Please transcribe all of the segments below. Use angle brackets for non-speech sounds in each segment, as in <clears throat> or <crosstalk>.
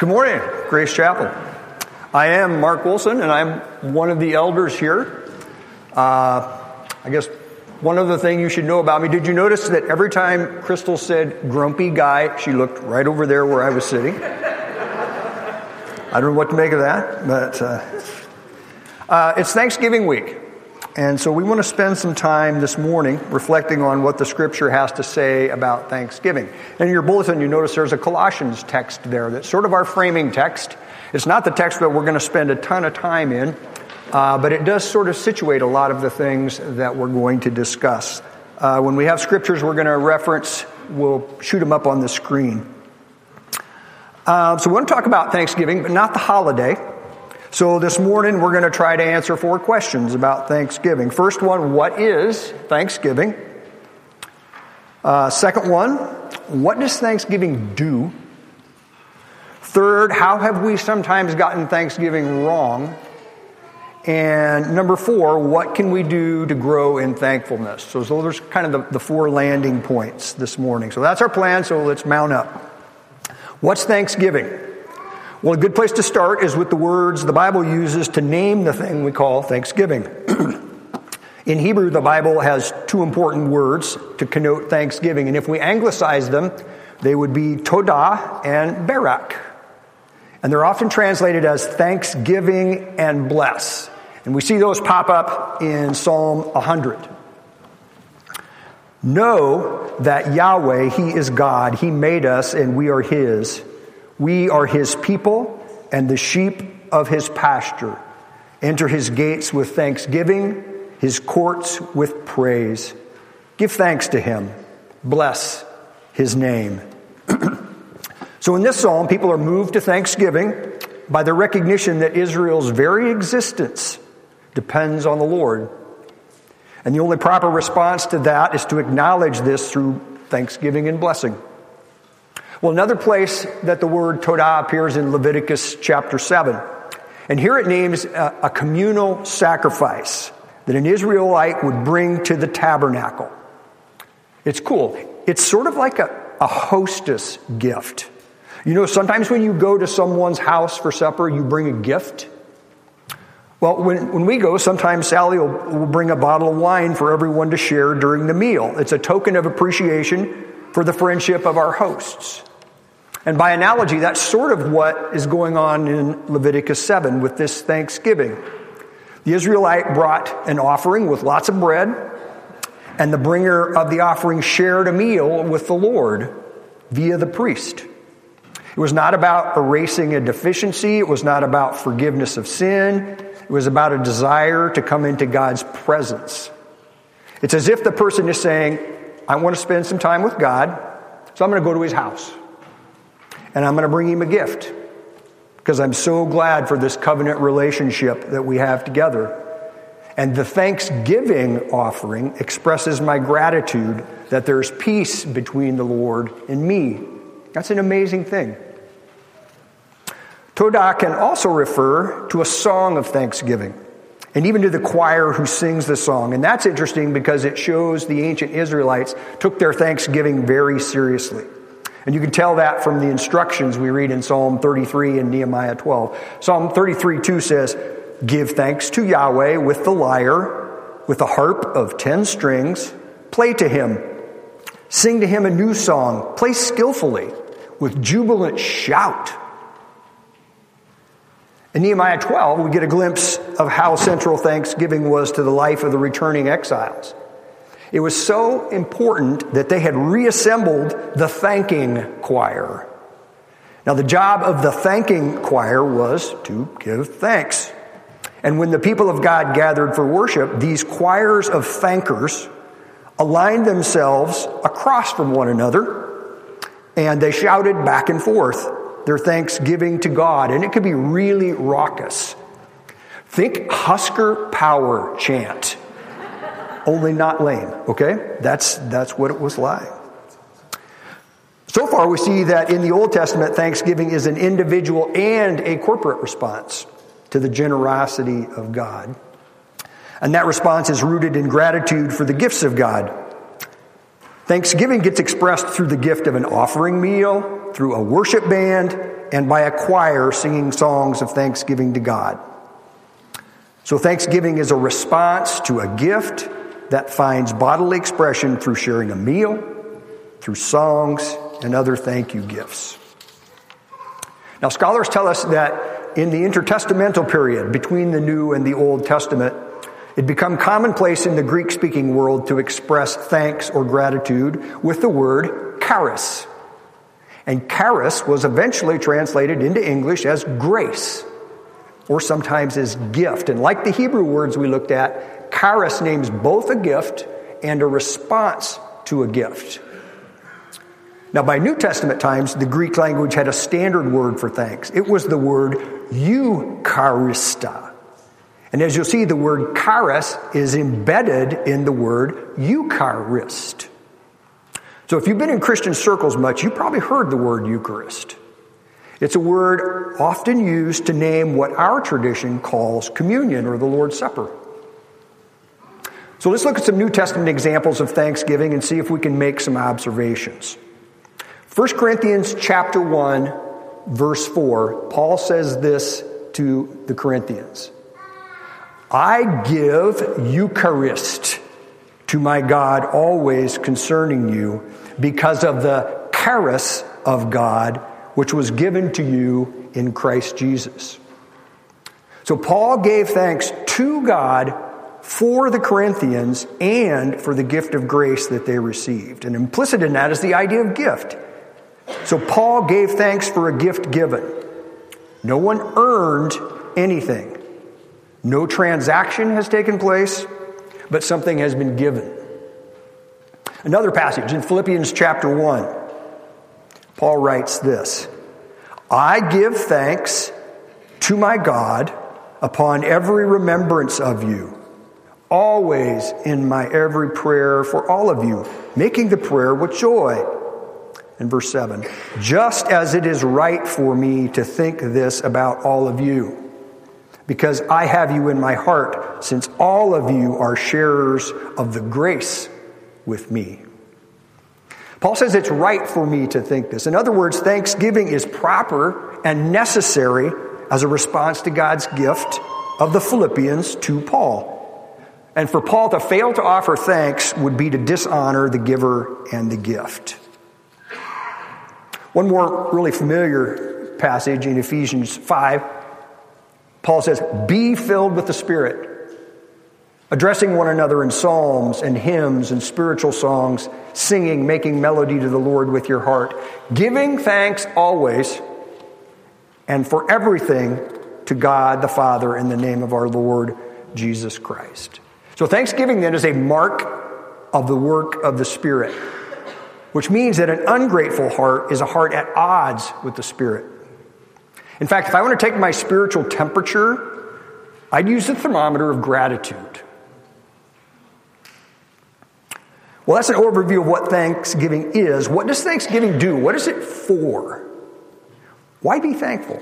Good morning, Grace Chapel. I am Mark Wilson, and I'm one of the elders here. Uh, I guess one other thing you should know about me did you notice that every time Crystal said grumpy guy, she looked right over there where I was sitting? I don't know what to make of that, but uh, uh, it's Thanksgiving week. And so we want to spend some time this morning reflecting on what the scripture has to say about Thanksgiving. In your bulletin, you notice there's a Colossians text there that's sort of our framing text. It's not the text that we're going to spend a ton of time in, uh, but it does sort of situate a lot of the things that we're going to discuss. Uh, when we have scriptures we're going to reference, we'll shoot them up on the screen. Uh, so we want to talk about Thanksgiving, but not the holiday. So this morning we're going to try to answer four questions about Thanksgiving. First one, what is Thanksgiving? Uh, second one, what does Thanksgiving do? Third, how have we sometimes gotten Thanksgiving wrong? And number four, what can we do to grow in thankfulness? So those are kind of the, the four landing points this morning. So that's our plan, so let's mount up. What's Thanksgiving? Well, a good place to start is with the words the Bible uses to name the thing we call Thanksgiving. <clears throat> In Hebrew, the Bible has two important words to connote Thanksgiving, and if we anglicize them, they would be Todah and Barak. And they're often translated as thanksgiving and bless. And we see those pop up in Psalm 100. Know that Yahweh, He is God. He made us and we are His. We are his people and the sheep of his pasture. Enter his gates with thanksgiving, his courts with praise. Give thanks to him. Bless his name. <clears throat> so in this psalm, people are moved to thanksgiving by the recognition that Israel's very existence depends on the Lord. And the only proper response to that is to acknowledge this through thanksgiving and blessing. Well, another place that the word Todah appears in Leviticus chapter 7. And here it names a, a communal sacrifice that an Israelite would bring to the tabernacle. It's cool. It's sort of like a, a hostess gift. You know, sometimes when you go to someone's house for supper, you bring a gift. Well, when, when we go, sometimes Sally will, will bring a bottle of wine for everyone to share during the meal. It's a token of appreciation for the friendship of our hosts. And by analogy, that's sort of what is going on in Leviticus 7 with this Thanksgiving. The Israelite brought an offering with lots of bread, and the bringer of the offering shared a meal with the Lord via the priest. It was not about erasing a deficiency, it was not about forgiveness of sin, it was about a desire to come into God's presence. It's as if the person is saying, I want to spend some time with God, so I'm going to go to his house and I'm going to bring him a gift because I'm so glad for this covenant relationship that we have together. And the thanksgiving offering expresses my gratitude that there's peace between the Lord and me. That's an amazing thing. Todah can also refer to a song of thanksgiving and even to the choir who sings the song. And that's interesting because it shows the ancient Israelites took their thanksgiving very seriously. And you can tell that from the instructions we read in Psalm 33 and Nehemiah 12. Psalm 33 2 says, Give thanks to Yahweh with the lyre, with a harp of ten strings, play to him, sing to him a new song, play skillfully, with jubilant shout. In Nehemiah 12, we get a glimpse of how central thanksgiving was to the life of the returning exiles. It was so important that they had reassembled the thanking choir. Now, the job of the thanking choir was to give thanks. And when the people of God gathered for worship, these choirs of thankers aligned themselves across from one another and they shouted back and forth their thanksgiving to God. And it could be really raucous. Think Husker Power chant only not lame. Okay? That's, that's what it was like. So far, we see that in the Old Testament, thanksgiving is an individual and a corporate response to the generosity of God. And that response is rooted in gratitude for the gifts of God. Thanksgiving gets expressed through the gift of an offering meal, through a worship band, and by a choir singing songs of thanksgiving to God. So, Thanksgiving is a response to a gift that finds bodily expression through sharing a meal, through songs, and other thank you gifts. Now, scholars tell us that in the intertestamental period between the New and the Old Testament, it became commonplace in the Greek speaking world to express thanks or gratitude with the word charis. And charis was eventually translated into English as grace, or sometimes as gift. And like the Hebrew words we looked at, charis names both a gift and a response to a gift. Now, by New Testament times, the Greek language had a standard word for thanks. It was the word Eucharistia. And as you'll see, the word charis is embedded in the word Eucharist. So if you've been in Christian circles much, you probably heard the word Eucharist. It's a word often used to name what our tradition calls communion or the Lord's Supper. So let's look at some New Testament examples of thanksgiving and see if we can make some observations. 1 Corinthians chapter 1 verse 4 Paul says this to the Corinthians I give Eucharist to my God always concerning you because of the charis of God which was given to you in Christ Jesus. So Paul gave thanks to God for the Corinthians and for the gift of grace that they received. And implicit in that is the idea of gift. So Paul gave thanks for a gift given. No one earned anything. No transaction has taken place, but something has been given. Another passage in Philippians chapter 1, Paul writes this I give thanks to my God upon every remembrance of you, always in my every prayer for all of you, making the prayer with joy in verse 7. Just as it is right for me to think this about all of you, because I have you in my heart, since all of you are sharers of the grace with me. Paul says it's right for me to think this. In other words, thanksgiving is proper and necessary as a response to God's gift of the Philippians to Paul. And for Paul to fail to offer thanks would be to dishonor the giver and the gift. One more really familiar passage in Ephesians 5, Paul says, Be filled with the Spirit, addressing one another in psalms and hymns and spiritual songs, singing, making melody to the Lord with your heart, giving thanks always and for everything to God the Father in the name of our Lord Jesus Christ. So, thanksgiving then is a mark of the work of the Spirit which means that an ungrateful heart is a heart at odds with the Spirit. In fact, if I want to take my spiritual temperature, I'd use the thermometer of gratitude. Well, that's an overview of what Thanksgiving is. What does Thanksgiving do? What is it for? Why be thankful?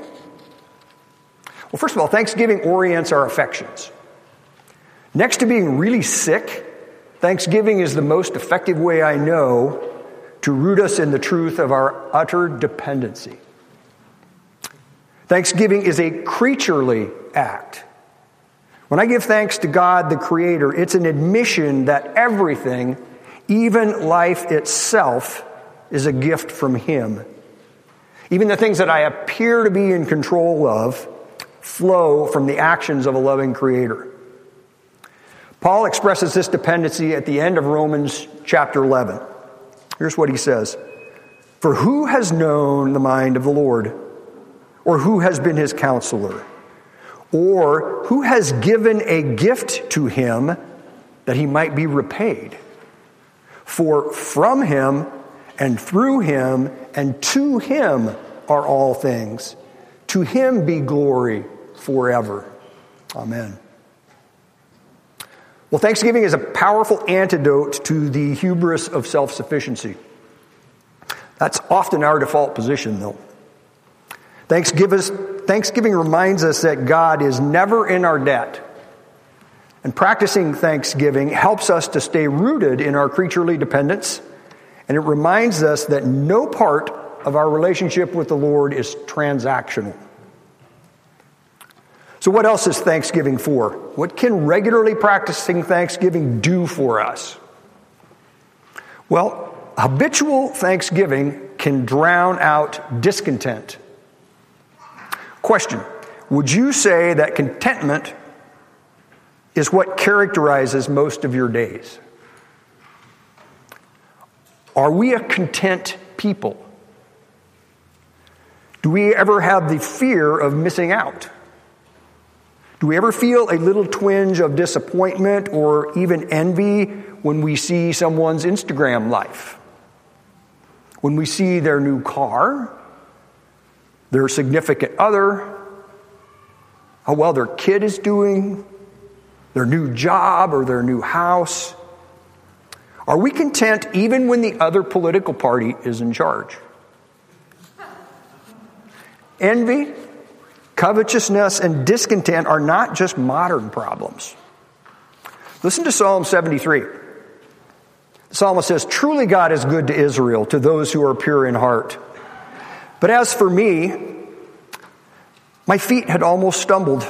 Well, first of all, Thanksgiving orients our affections. Next to being really sick, Thanksgiving is the most effective way I know to root us in the truth of our utter dependency. Thanksgiving is a creaturely act. When I give thanks to God, the Creator, it's an admission that everything, even life itself, is a gift from Him. Even the things that I appear to be in control of flow from the actions of a loving Creator. Paul expresses this dependency at the end of Romans chapter 11. Here's what he says For who has known the mind of the Lord? Or who has been his counselor? Or who has given a gift to him that he might be repaid? For from him and through him and to him are all things. To him be glory forever. Amen. Well, Thanksgiving is a powerful antidote to the hubris of self sufficiency. That's often our default position, though. Thanksgiving reminds us that God is never in our debt. And practicing thanksgiving helps us to stay rooted in our creaturely dependence And it reminds us that no part of our relationship with the Lord is transactional. So, what else is Thanksgiving for? What can regularly practicing Thanksgiving do for us? Well, habitual Thanksgiving can drown out discontent. Question Would you say that contentment is what characterizes most of your days? Are we a content people? Do we ever have the fear of missing out? Do we ever feel a little twinge of disappointment or even envy when we see someone's Instagram life? When we see their new car, their significant other, how well their kid is doing, their new job or their new house? Are we content even when the other political party is in charge? Envy, covetousness, and discontent are not just modern problems. Listen to Psalm 73. The psalmist says, Truly God is good to Israel, to those who are pure in heart. But as for me, my feet had almost stumbled,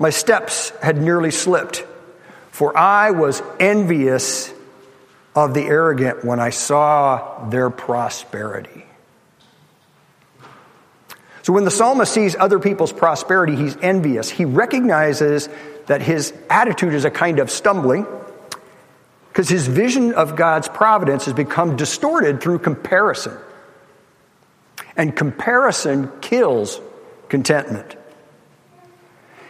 my steps had nearly slipped, for I was envious of the arrogant when I saw their prosperity. So when the psalmist sees other people's prosperity, he's envious. He recognizes that his attitude is a kind of stumbling because his vision of God's providence has become distorted through comparison. And comparison kills contentment.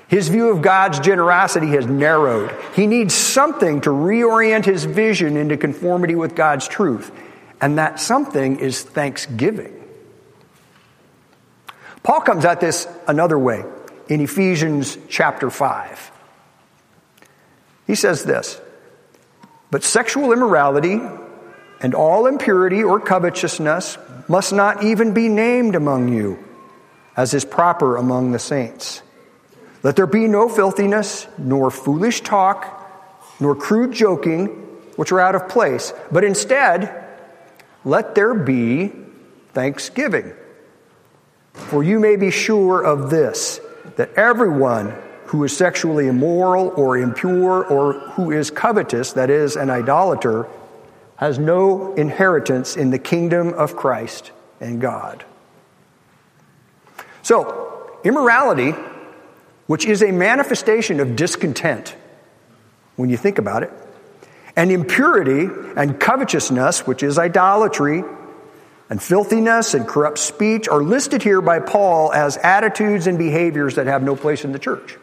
His view of God's generosity has narrowed. He needs something to reorient his vision into conformity with God's truth. And that something is thanksgiving. Paul comes at this another way in Ephesians chapter 5. He says this But sexual immorality and all impurity or covetousness must not even be named among you, as is proper among the saints. Let there be no filthiness, nor foolish talk, nor crude joking, which are out of place, but instead, let there be thanksgiving. For you may be sure of this, that everyone who is sexually immoral or impure or who is covetous, that is, an idolater, has no inheritance in the kingdom of Christ and God. So, immorality, which is a manifestation of discontent, when you think about it, and impurity and covetousness, which is idolatry, and filthiness and corrupt speech are listed here by Paul as attitudes and behaviors that have no place in the church.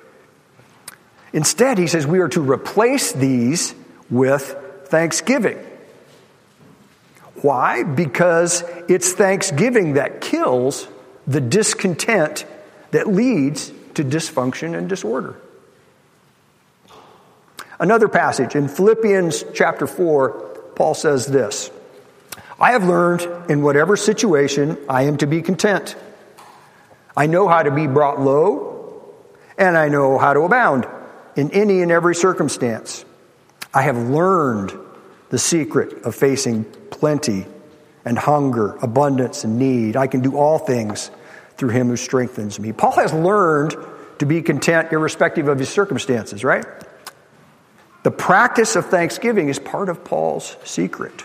Instead, he says we are to replace these with thanksgiving. Why? Because it's thanksgiving that kills the discontent that leads to dysfunction and disorder. Another passage in Philippians chapter 4, Paul says this I have learned in whatever situation I am to be content. I know how to be brought low, and I know how to abound in any and every circumstance. I have learned the secret of facing plenty and hunger, abundance and need. I can do all things through him who strengthens me. Paul has learned to be content irrespective of his circumstances, right? The practice of thanksgiving is part of Paul's secret.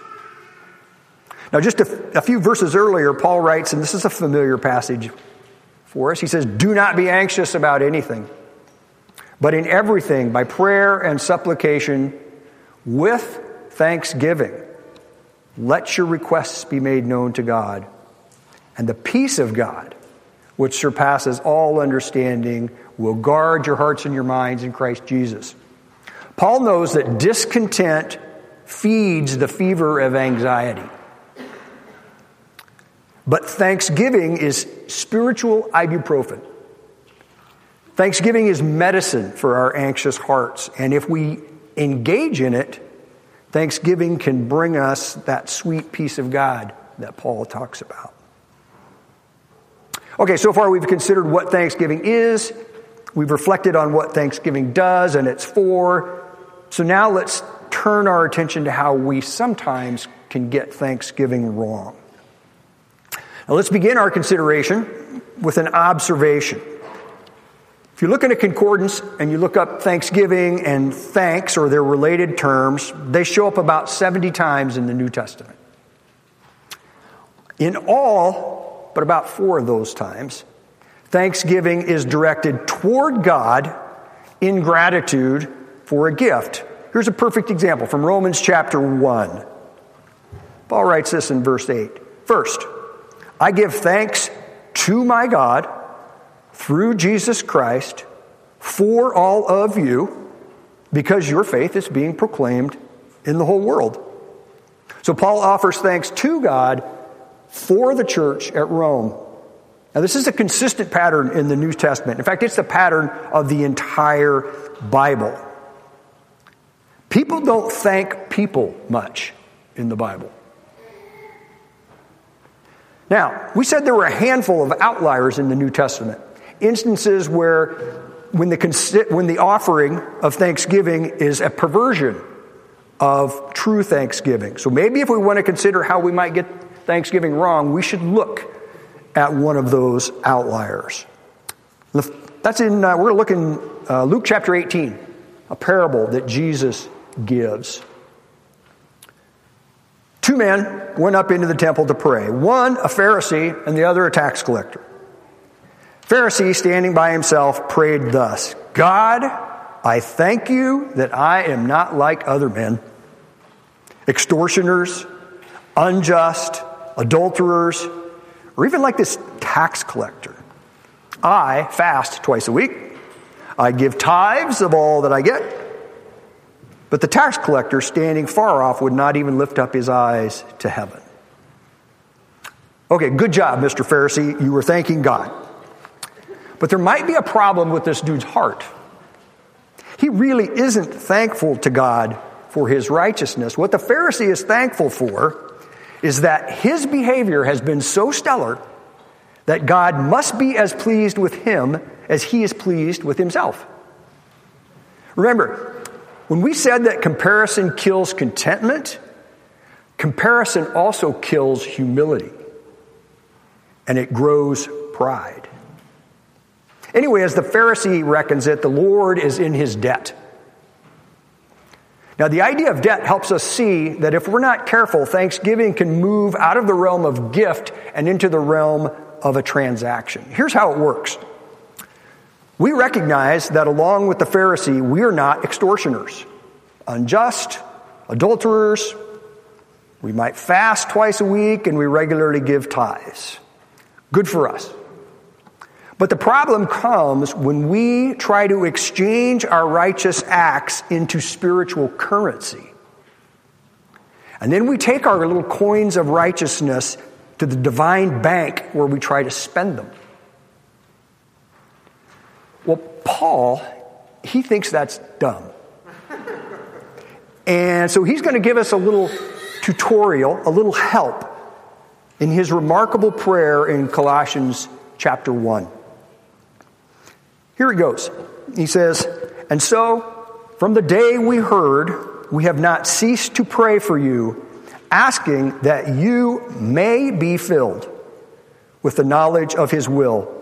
Now, just a, a few verses earlier, Paul writes, and this is a familiar passage for us. He says, Do not be anxious about anything, but in everything, by prayer and supplication, with thanksgiving, let your requests be made known to God. And the peace of God, which surpasses all understanding, will guard your hearts and your minds in Christ Jesus. Paul knows that discontent feeds the fever of anxiety. But thanksgiving is spiritual ibuprofen. Thanksgiving is medicine for our anxious hearts. And if we engage in it, thanksgiving can bring us that sweet peace of God that Paul talks about. Okay, so far we've considered what Thanksgiving is. We've reflected on what Thanksgiving does and it's for. So now let's turn our attention to how we sometimes can get Thanksgiving wrong. Now let's begin our consideration with an observation. If you look in a concordance and you look up Thanksgiving and thanks or their related terms, they show up about 70 times in the New Testament. In all, but about four of those times, thanksgiving is directed toward God in gratitude for a gift. Here's a perfect example from Romans chapter 1. Paul writes this in verse 8. First, I give thanks to my God through Jesus Christ for all of you because your faith is being proclaimed in the whole world. So Paul offers thanks to God for the church at Rome. Now, this is a consistent pattern in the New Testament. In fact, it's the pattern of the entire Bible. People don't thank people much in the Bible. Now, we said there were a handful of outliers in the New Testament instances where when the, when the offering of thanksgiving is a perversion of true thanksgiving. So maybe if we want to consider how we might get thanksgiving wrong, we should look at one of those outliers. That's in, uh, we're looking uh, Luke chapter 18, a parable that Jesus gives. Two men went up into the temple to pray. One, a Pharisee, and the other, a tax collector. Pharisee, standing by himself, prayed thus God, I thank you that I am not like other men, extortioners, unjust, adulterers, or even like this tax collector. I fast twice a week. I give tithes of all that I get. But the tax collector, standing far off, would not even lift up his eyes to heaven. Okay, good job, Mr. Pharisee. You were thanking God. But there might be a problem with this dude's heart. He really isn't thankful to God for his righteousness. What the Pharisee is thankful for is that his behavior has been so stellar that God must be as pleased with him as he is pleased with himself. Remember, when we said that comparison kills contentment, comparison also kills humility and it grows pride. Anyway, as the Pharisee reckons it, the Lord is in his debt. Now, the idea of debt helps us see that if we're not careful, thanksgiving can move out of the realm of gift and into the realm of a transaction. Here's how it works we recognize that along with the Pharisee, we are not extortioners, unjust, adulterers. We might fast twice a week and we regularly give tithes. Good for us. But the problem comes when we try to exchange our righteous acts into spiritual currency. And then we take our little coins of righteousness to the divine bank where we try to spend them. Well, Paul, he thinks that's dumb. And so he's going to give us a little tutorial, a little help in his remarkable prayer in Colossians chapter 1. Here it goes. He says, And so, from the day we heard, we have not ceased to pray for you, asking that you may be filled with the knowledge of His will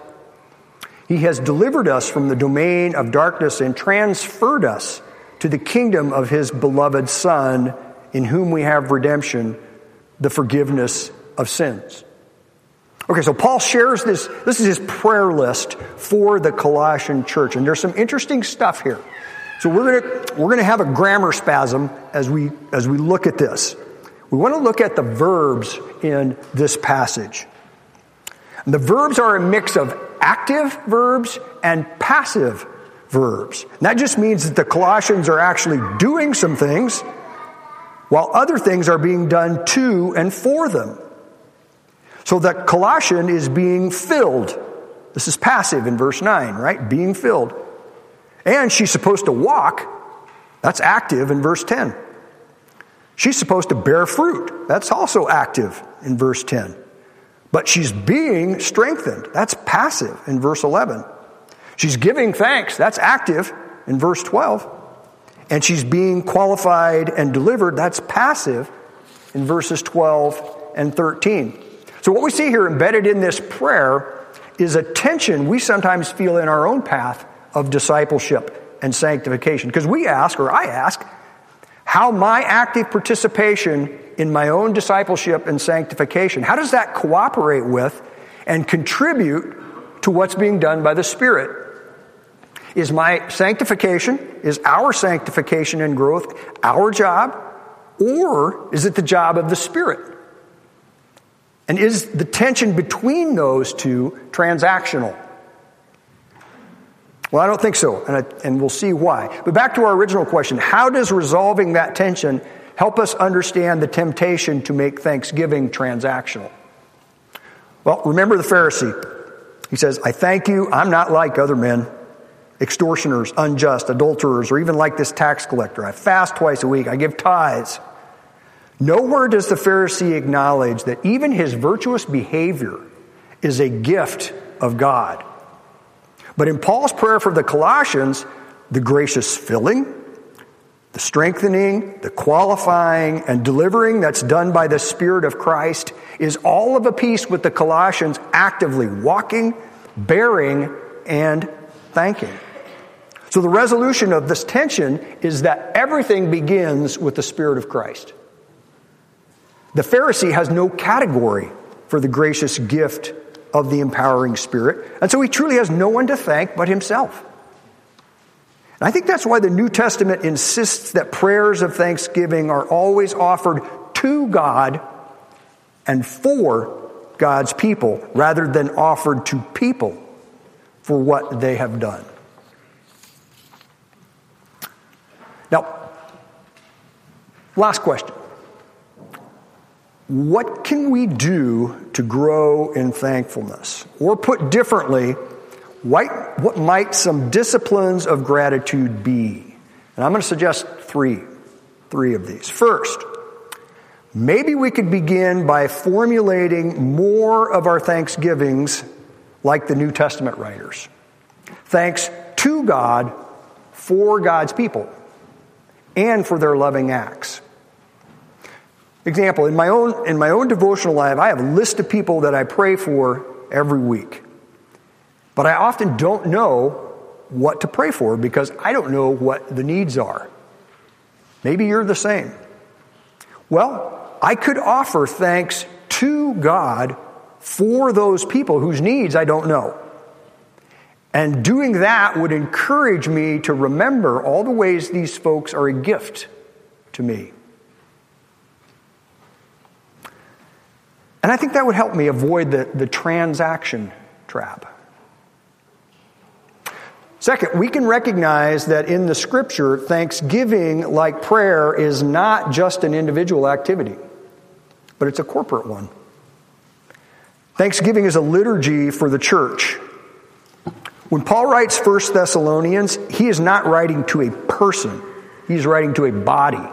He has delivered us from the domain of darkness and transferred us to the kingdom of his beloved Son, in whom we have redemption, the forgiveness of sins. Okay, so Paul shares this. This is his prayer list for the Colossian church, and there's some interesting stuff here. So we're gonna we're gonna have a grammar spasm as we as we look at this. We want to look at the verbs in this passage. And the verbs are a mix of active verbs and passive verbs. And that just means that the Colossians are actually doing some things, while other things are being done to and for them. So that Colossian is being filled. This is passive in verse 9, right? Being filled. And she's supposed to walk. That's active in verse 10. She's supposed to bear fruit. That's also active in verse 10. But she's being strengthened. That's passive in verse 11. She's giving thanks. That's active in verse 12. And she's being qualified and delivered. That's passive in verses 12 and 13. So, what we see here embedded in this prayer is a tension we sometimes feel in our own path of discipleship and sanctification. Because we ask, or I ask, how my active participation in my own discipleship and sanctification, how does that cooperate with and contribute to what's being done by the Spirit? Is my sanctification, is our sanctification and growth our job, or is it the job of the Spirit? And is the tension between those two transactional? Well, I don't think so, and, I, and we'll see why. But back to our original question how does resolving that tension help us understand the temptation to make thanksgiving transactional? Well, remember the Pharisee. He says, I thank you, I'm not like other men, extortioners, unjust, adulterers, or even like this tax collector. I fast twice a week, I give tithes. Nowhere does the Pharisee acknowledge that even his virtuous behavior is a gift of God. But in Paul's prayer for the Colossians, the gracious filling, the strengthening, the qualifying, and delivering that's done by the Spirit of Christ is all of a piece with the Colossians actively walking, bearing, and thanking. So the resolution of this tension is that everything begins with the Spirit of Christ. The Pharisee has no category for the gracious gift of the empowering Spirit. And so he truly has no one to thank but himself. And I think that's why the New Testament insists that prayers of thanksgiving are always offered to God and for God's people rather than offered to people for what they have done. Now, last question. What can we do to grow in thankfulness? Or put differently, what, might some disciplines of gratitude be? And I'm going to suggest three, three of these. First, maybe we could begin by formulating more of our thanksgivings like the New Testament writers. Thanks to God for God's people and for their loving acts. Example, in my own, in my own devotional life, I have a list of people that I pray for every week. But I often don't know what to pray for because I don't know what the needs are. Maybe you're the same. Well, I could offer thanks to God for those people whose needs I don't know. And doing that would encourage me to remember all the ways these folks are a gift to me. And I think that would help me avoid the, the transaction trap. Second, we can recognize that in the scripture, thanksgiving, like prayer, is not just an individual activity, but it's a corporate one. Thanksgiving is a liturgy for the church. When Paul writes 1 Thessalonians, he is not writing to a person, he's writing to a body.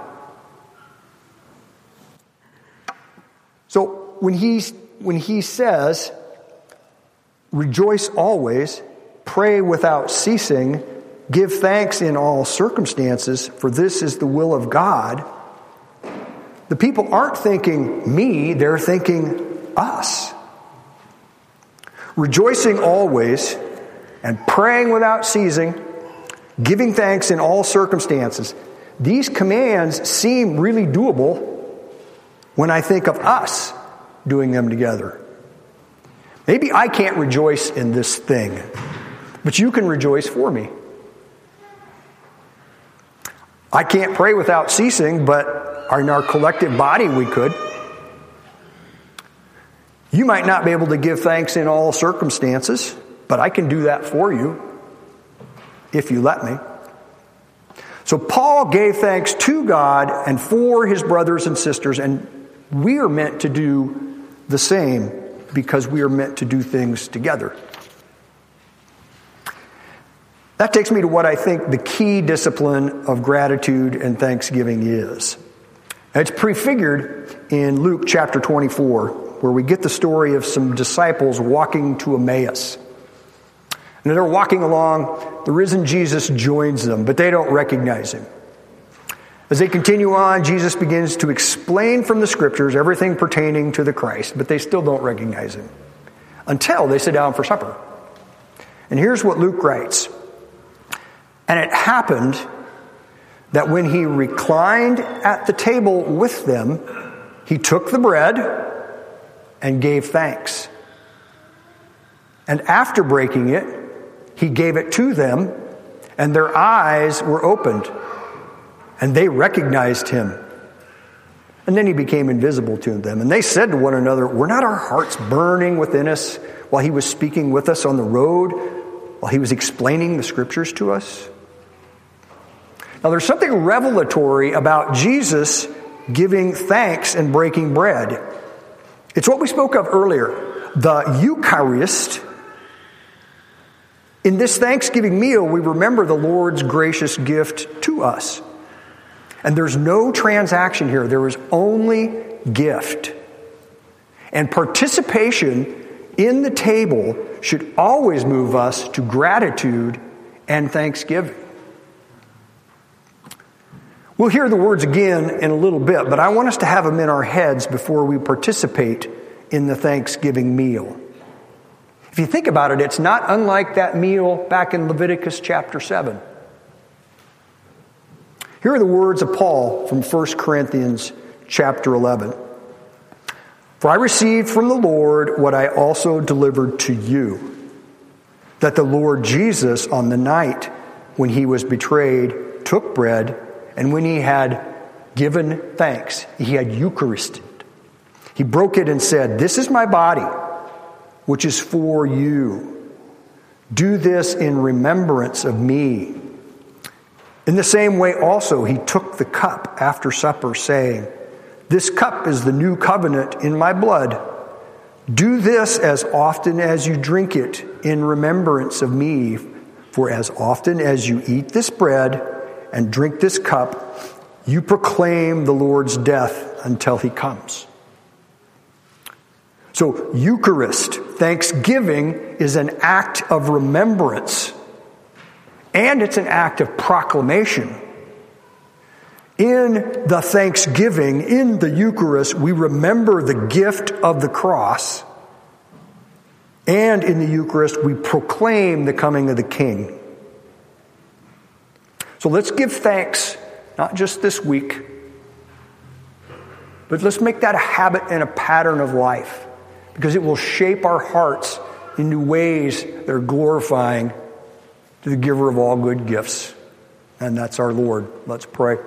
So when he, when he says, rejoice always, pray without ceasing, give thanks in all circumstances, for this is the will of God, the people aren't thinking me, they're thinking us. Rejoicing always and praying without ceasing, giving thanks in all circumstances. These commands seem really doable when I think of us doing them together. Maybe I can't rejoice in this thing, but you can rejoice for me. I can't pray without ceasing, but in our collective body we could. You might not be able to give thanks in all circumstances, but I can do that for you if you let me. So Paul gave thanks to God and for his brothers and sisters, and we are meant to do the same because we are meant to do things together. That takes me to what I think the key discipline of gratitude and thanksgiving is. It's prefigured in Luke chapter 24, where we get the story of some disciples walking to Emmaus. And as they're walking along, the risen Jesus joins them, but they don't recognize him. As they continue on, Jesus begins to explain from the scriptures everything pertaining to the Christ, but they still don't recognize him until they sit down for supper. And here's what Luke writes And it happened that when he reclined at the table with them, he took the bread and gave thanks. And after breaking it, he gave it to them, and their eyes were opened and they recognized him. And then he became invisible to them. And they said to one another, Were not our hearts burning within us while he was speaking with us on the road, while he was explaining the scriptures to us? Now, there's something revelatory about Jesus giving thanks and breaking bread. It's what we spoke of earlier the Eucharist. In this Thanksgiving meal, we remember the Lord's gracious gift to us. And there's no transaction here, there is only gift. And participation in the table should always move us to gratitude and thanksgiving. We'll hear the words again in a little bit, but I want us to have them in our heads before we participate in the Thanksgiving meal. If you think about it, it's not unlike that meal back in Leviticus chapter 7. Here are the words of Paul from 1 Corinthians chapter 11. For I received from the Lord what I also delivered to you that the Lord Jesus, on the night when he was betrayed, took bread, and when he had given thanks, he had Eucharisted. He broke it and said, This is my body, which is for you. Do this in remembrance of me. In the same way, also, he took the cup after supper, saying, This cup is the new covenant in my blood. Do this as often as you drink it in remembrance of me. For as often as you eat this bread and drink this cup, you proclaim the Lord's death until he comes. So, Eucharist, thanksgiving, is an act of remembrance and it's an act of proclamation. In the thanksgiving, in the Eucharist, we remember the gift of the cross. And in the Eucharist, we proclaim the coming of the King. So let's give thanks, not just this week, but let's make that a habit and a pattern of life because it will shape our hearts into ways that are glorifying to the giver of all good gifts, and that's our Lord. Let's pray.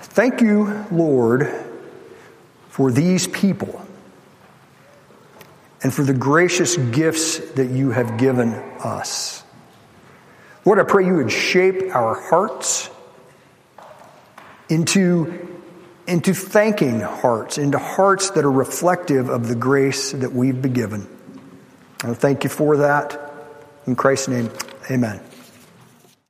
Thank you, Lord, for these people and for the gracious gifts that you have given us. Lord, I pray you would shape our hearts into, into thanking hearts, into hearts that are reflective of the grace that we've been given. I thank you for that. In Christ's name, amen.